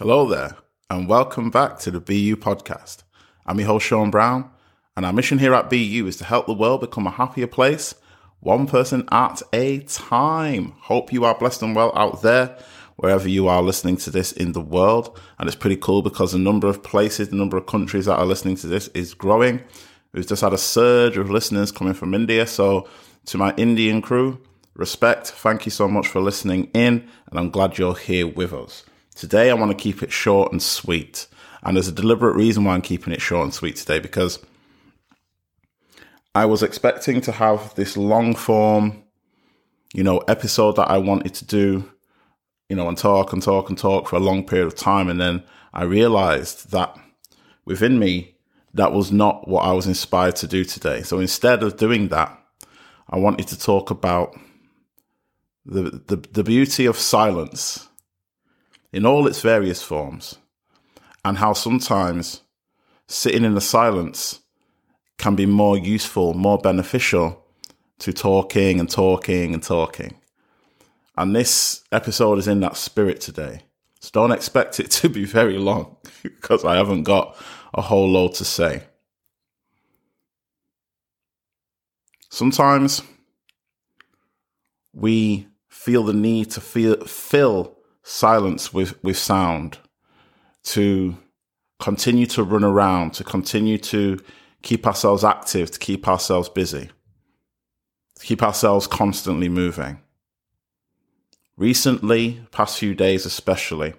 Hello there, and welcome back to the BU podcast. I'm your host, Sean Brown, and our mission here at BU is to help the world become a happier place, one person at a time. Hope you are blessed and well out there, wherever you are listening to this in the world. And it's pretty cool because the number of places, the number of countries that are listening to this is growing. We've just had a surge of listeners coming from India. So, to my Indian crew, respect. Thank you so much for listening in, and I'm glad you're here with us. Today, I want to keep it short and sweet. And there's a deliberate reason why I'm keeping it short and sweet today because I was expecting to have this long form, you know, episode that I wanted to do, you know, and talk and talk and talk for a long period of time. And then I realized that within me, that was not what I was inspired to do today. So instead of doing that, I wanted to talk about the, the, the beauty of silence in all its various forms, and how sometimes sitting in the silence can be more useful, more beneficial to talking and talking and talking. And this episode is in that spirit today. So don't expect it to be very long because I haven't got a whole load to say. Sometimes we feel the need to feel, fill silence with, with sound, to continue to run around, to continue to keep ourselves active, to keep ourselves busy, to keep ourselves constantly moving. Recently, past few days especially,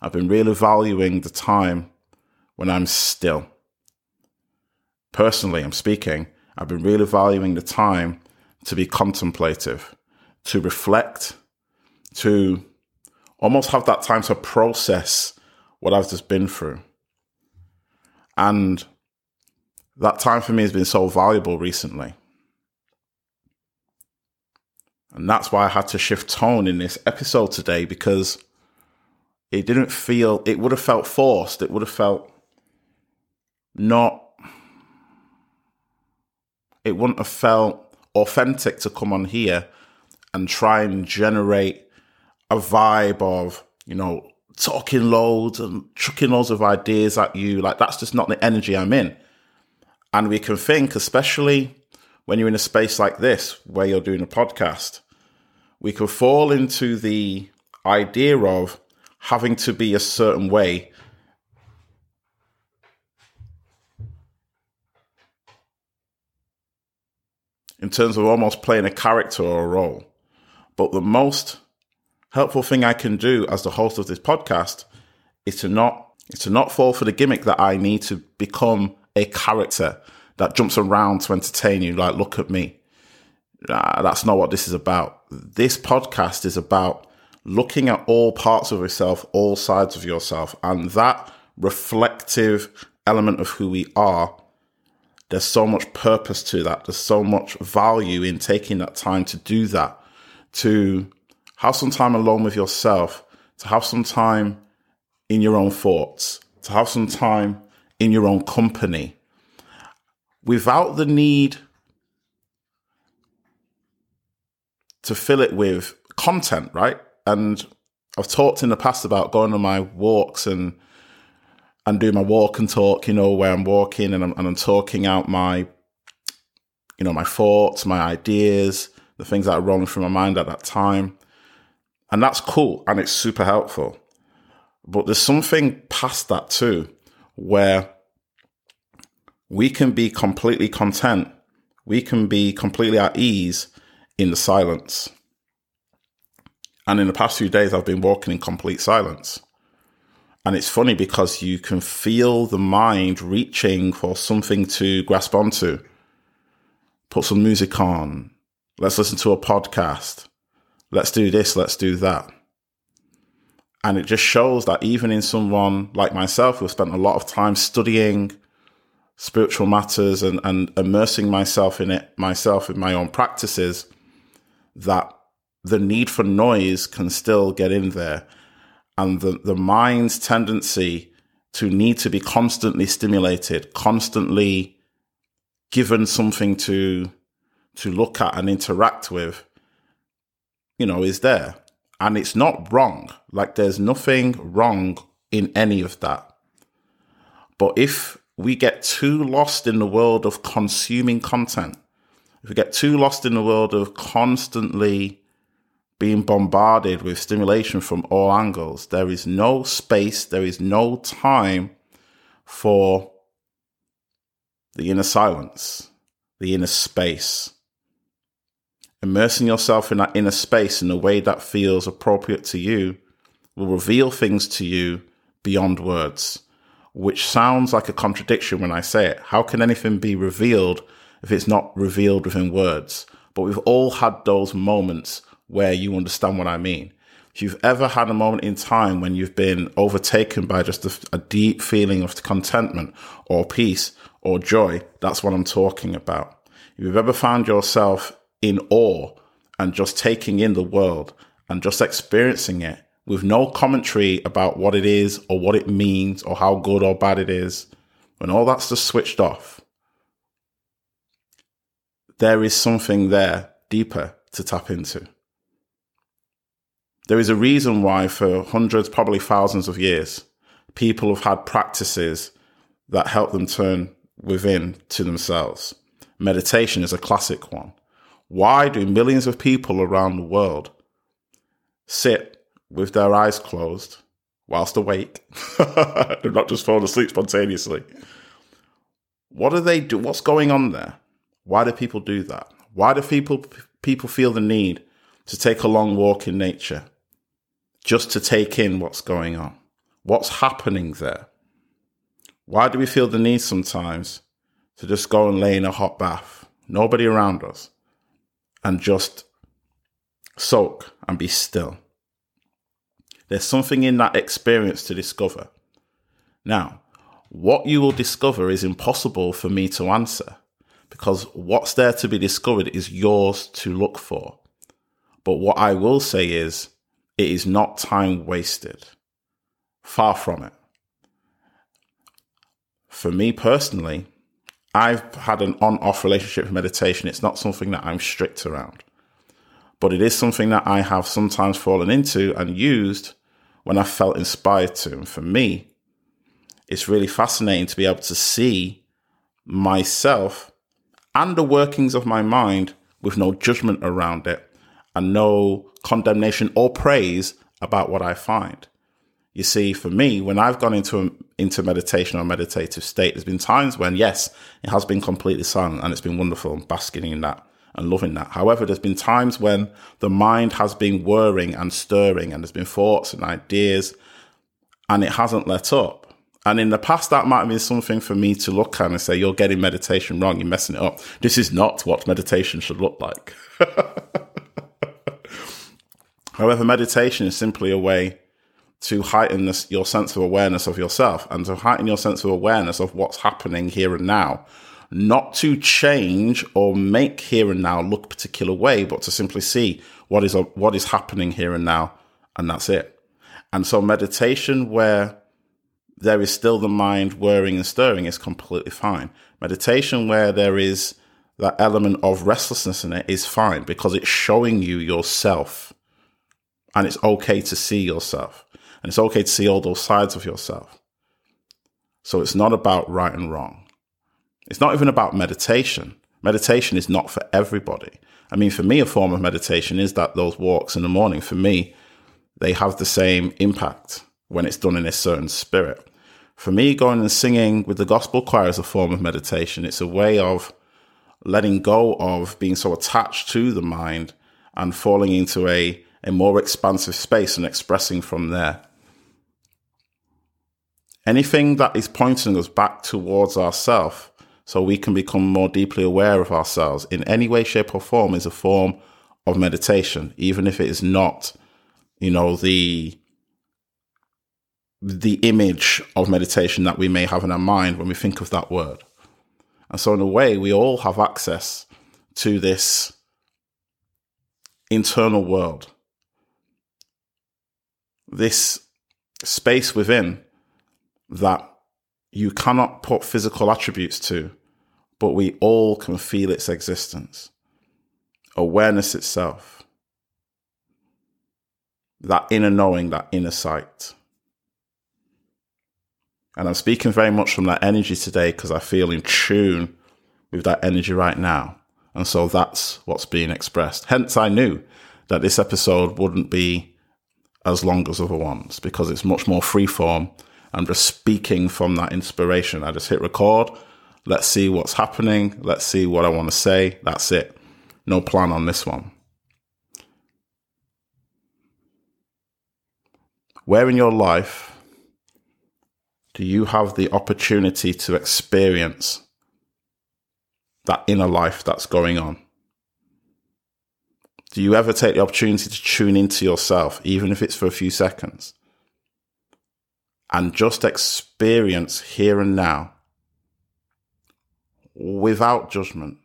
I've been really valuing the time when I'm still. Personally, I'm speaking, I've been really valuing the time to be contemplative, to reflect, to almost have that time to process what I've just been through. And that time for me has been so valuable recently. And that's why I had to shift tone in this episode today because it didn't feel, it would have felt forced. It would have felt not, it wouldn't have felt authentic to come on here and try and generate a vibe of, you know, talking loads and chucking loads of ideas at you. Like that's just not the energy I'm in. And we can think, especially when you're in a space like this where you're doing a podcast, we can fall into the idea of having to be a certain way in terms of almost playing a character or a role. But the most helpful thing I can do as the host of this podcast is to not is to not fall for the gimmick that I need to become a character that jumps around to entertain you. Like, look at me. that's not what this is about. This podcast is about looking at all parts of yourself, all sides of yourself, and that reflective element of who we are. There's so much purpose to that. There's so much value in taking that time to do that, to have some time alone with yourself, to have some time in your own thoughts, to have some time in your own company without the need to fill it with content, right? And I've talked in the past about going on my walks and and doing my walk and talk, you know, where I'm walking and I'm, and I'm talking out my, you know, my thoughts, my ideas, the things that are rolling through my mind at that time. And that's cool and it's super helpful. But there's something past that too, where we can be completely content. We can be completely at ease in the silence. And in the past few days, I've been walking in complete silence. And it's funny because you can feel the mind reaching for something to grasp onto. Put some music on. Let's listen to a podcast let's do this, let's do that. And it just shows that even in someone like myself who spent a lot of time studying spiritual matters and, and immersing myself in it myself in my own practices, that the need for noise can still get in there. And the, the mind's tendency to need to be constantly stimulated, constantly given something to to look at and interact with you know, is there. And it's not wrong. Like there's nothing wrong in any of that. But if we get too lost in the world of consuming content, if we get too lost in the world of constantly being bombarded with stimulation from all angles, there is no space, there is no time for the inner silence, the inner space. Immersing yourself in that inner space in a way that feels appropriate to you will reveal things to you beyond words which sounds like a contradiction when I say it. How can anything be revealed if it's not revealed within words? But we've all had those moments where you understand what I mean. If you've ever had a moment in time when you've been overtaken by just a, a deep feeling of contentment or peace or joy, that's what I'm talking about. If you've ever found yourself in awe and just taking in the world and just experiencing it with no commentary about what it is or what it means or how good or bad it is, when all that's just switched off, there is something there deeper to tap into. There is a reason why, for hundreds, probably thousands of years, people have had practices that help them turn within to themselves. Meditation is a classic one. Why do millions of people around the world sit with their eyes closed whilst awake. They're not just falling asleep spontaneously. What do they do? What's going on there? Why do people do that? Why do people people feel the need to take a long walk in nature just to take in what's going on? What's happening there? Why do we feel the need sometimes to just go and lay in a hot bath, nobody around us, and just soak and be still? There's something in that experience to discover. Now, what you will discover is impossible for me to answer because what's there to be discovered is yours to look for. But what I will say is, it is not time wasted. Far from it. For me personally, I've had an on off relationship with meditation. It's not something that I'm strict around, but it is something that I have sometimes fallen into and used when I felt inspired to. And for me, it's really fascinating to be able to see myself and the workings of my mind with no judgment around it and no condemnation or praise about what I find. You see, for me, when I've gone into into meditation or meditative state, there's been times when, yes, it has been completely silent and it's been wonderful and basking in that and loving that. However, there's been times when the mind has been whirring and stirring and there's been thoughts and ideas and it hasn't let up. And in the past, that might have been something for me to look at and say, you're getting meditation wrong. You're messing it up. This is not what meditation should look like. However, meditation is simply a way to heighten this, your sense of awareness of yourself and to heighten your sense of awareness of what's happening here and now not to change or make here and now look a particular way, but to simply see what is what is happening here and now, and that's it. And so meditation where there is still the mind whirring and stirring is completely fine. Meditation where there is that element of restlessness in it is fine because it's showing you yourself. And it's okay to see yourself. And it's okay to see all those sides of yourself. So it's not about right and wrong. It's not even about meditation. Meditation is not for everybody. I mean, for me, a form of meditation is that those walks in the morning, for me, they have the same impact when it's done in a certain spirit. For me, going and singing with the gospel choir is a form of meditation. It's a way of letting go of being so attached to the mind and falling into a, a more expansive space and expressing from there. Anything that is pointing us back towards ourself so we can become more deeply aware of ourselves in any way, shape, or form is a form of meditation, even if it is not, you know, the the image of meditation that we may have in our mind when we think of that word. And so, in a way, we all have access to this internal world, this space within that you cannot put physical attributes to, but we all can feel its existence. Awareness itself. That inner knowing, that inner sight. And I'm speaking very much from that energy today because I feel in tune with that energy right now. And so that's what's being expressed. Hence, I knew that this episode wouldn't be as long as other ones because it's much more freeform. I'm just speaking from that inspiration. I just hit record. Let's see what's happening. Let's see what I want to say. That's it. No plan on this one. Where in your life do you have the opportunity to experience that inner life that's going on? Do you ever take the opportunity to tune into yourself, even if it's for a few seconds, and just experience here and now without judgment,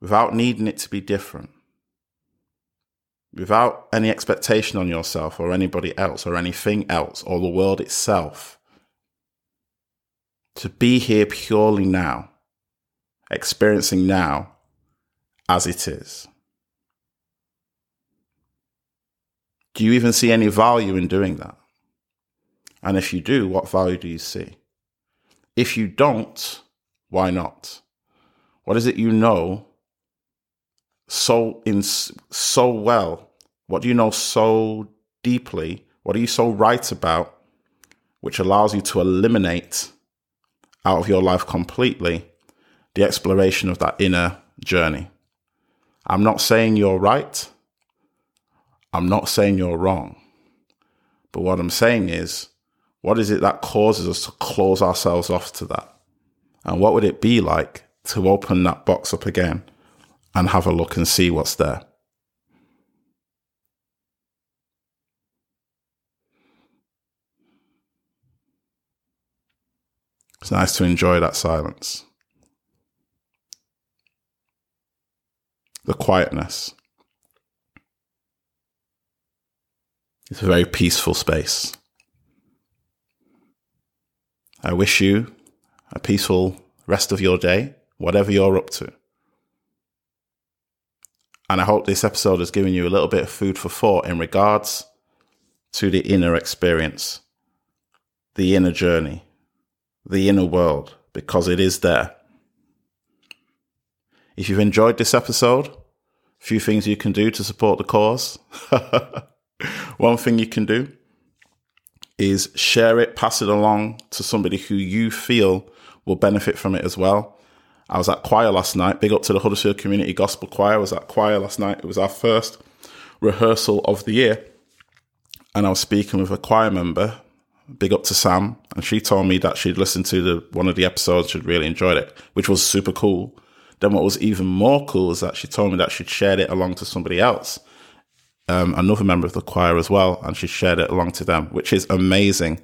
without needing it to be different, without any expectation on yourself or anybody else or anything else or the world itself? to be here purely now, experiencing now as it is. Do you even see any value in doing that? And if you do, what value do you see? If you don't, why not? What is it you know so in so well? What do you know so deeply? What are you so right about which allows you to eliminate out of your life completely the exploration of that inner journey. I'm not saying you're right. I'm not saying you're wrong. But what I'm saying is, what is it that causes us to close ourselves off to that? And what would it be like to open that box up again and have a look and see what's there? It's nice to enjoy that silence. The quietness. It's a very peaceful space. I wish you a peaceful rest of your day, whatever you're up to. And I hope this episode has given you a little bit of food for thought in regards to the inner experience, the inner journey the inner world because it is there. If you've enjoyed this episode, a few things you can do to support the cause. One thing you can do is share it, pass it along to somebody who you feel will benefit from it as well. I was at choir last night. Big up to the Huddersfield Community Gospel Choir. I was at choir last night. It was our first rehearsal of the year. And I was speaking with a choir member big up to Sam, and she told me that she'd listened to the one of the episodes, she'd really enjoyed it, which was super cool. Then what was even more cool is that she told me that she'd shared it along to somebody else, um, another member of the choir as well, and she shared it along to them, which is amazing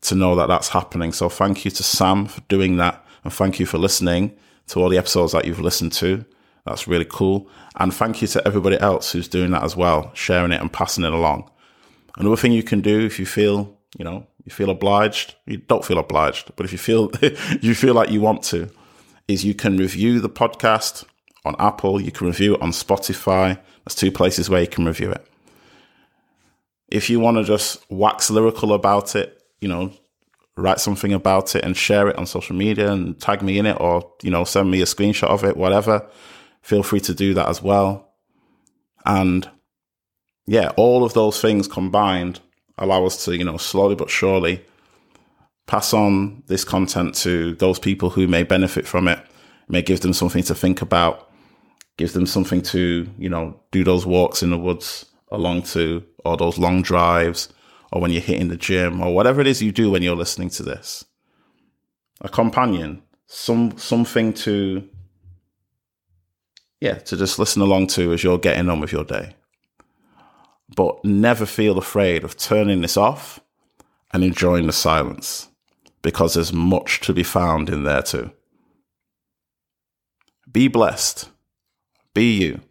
to know that that's happening. So thank you to Sam for doing that, and thank you for listening to all the episodes that you've listened to. That's really cool. And thank you to everybody else who's doing that as well, sharing it and passing it along. Another thing you can do if you feel, you know, you feel obliged, you don't feel obliged, but if you feel you feel like you want to, is you can review the podcast on Apple, you can review it on Spotify. There's two places where you can review it. If you want to just wax lyrical about it, you know, write something about it and share it on social media and tag me in it or, you know, send me a screenshot of it, whatever, feel free to do that as well. And yeah, all of those things combined allow us to, you know, slowly but surely pass on this content to those people who may benefit from it, may give them something to think about, give them something to, you know, do those walks in the woods along to, or those long drives, or when you're hitting the gym, or whatever it is you do when you're listening to this. A companion, some something to yeah, to just listen along to as you're getting on with your day but never feel afraid of turning this off and enjoying the silence because there's much to be found in there too. Be blessed, be you,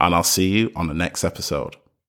and I'll see you on the next episode.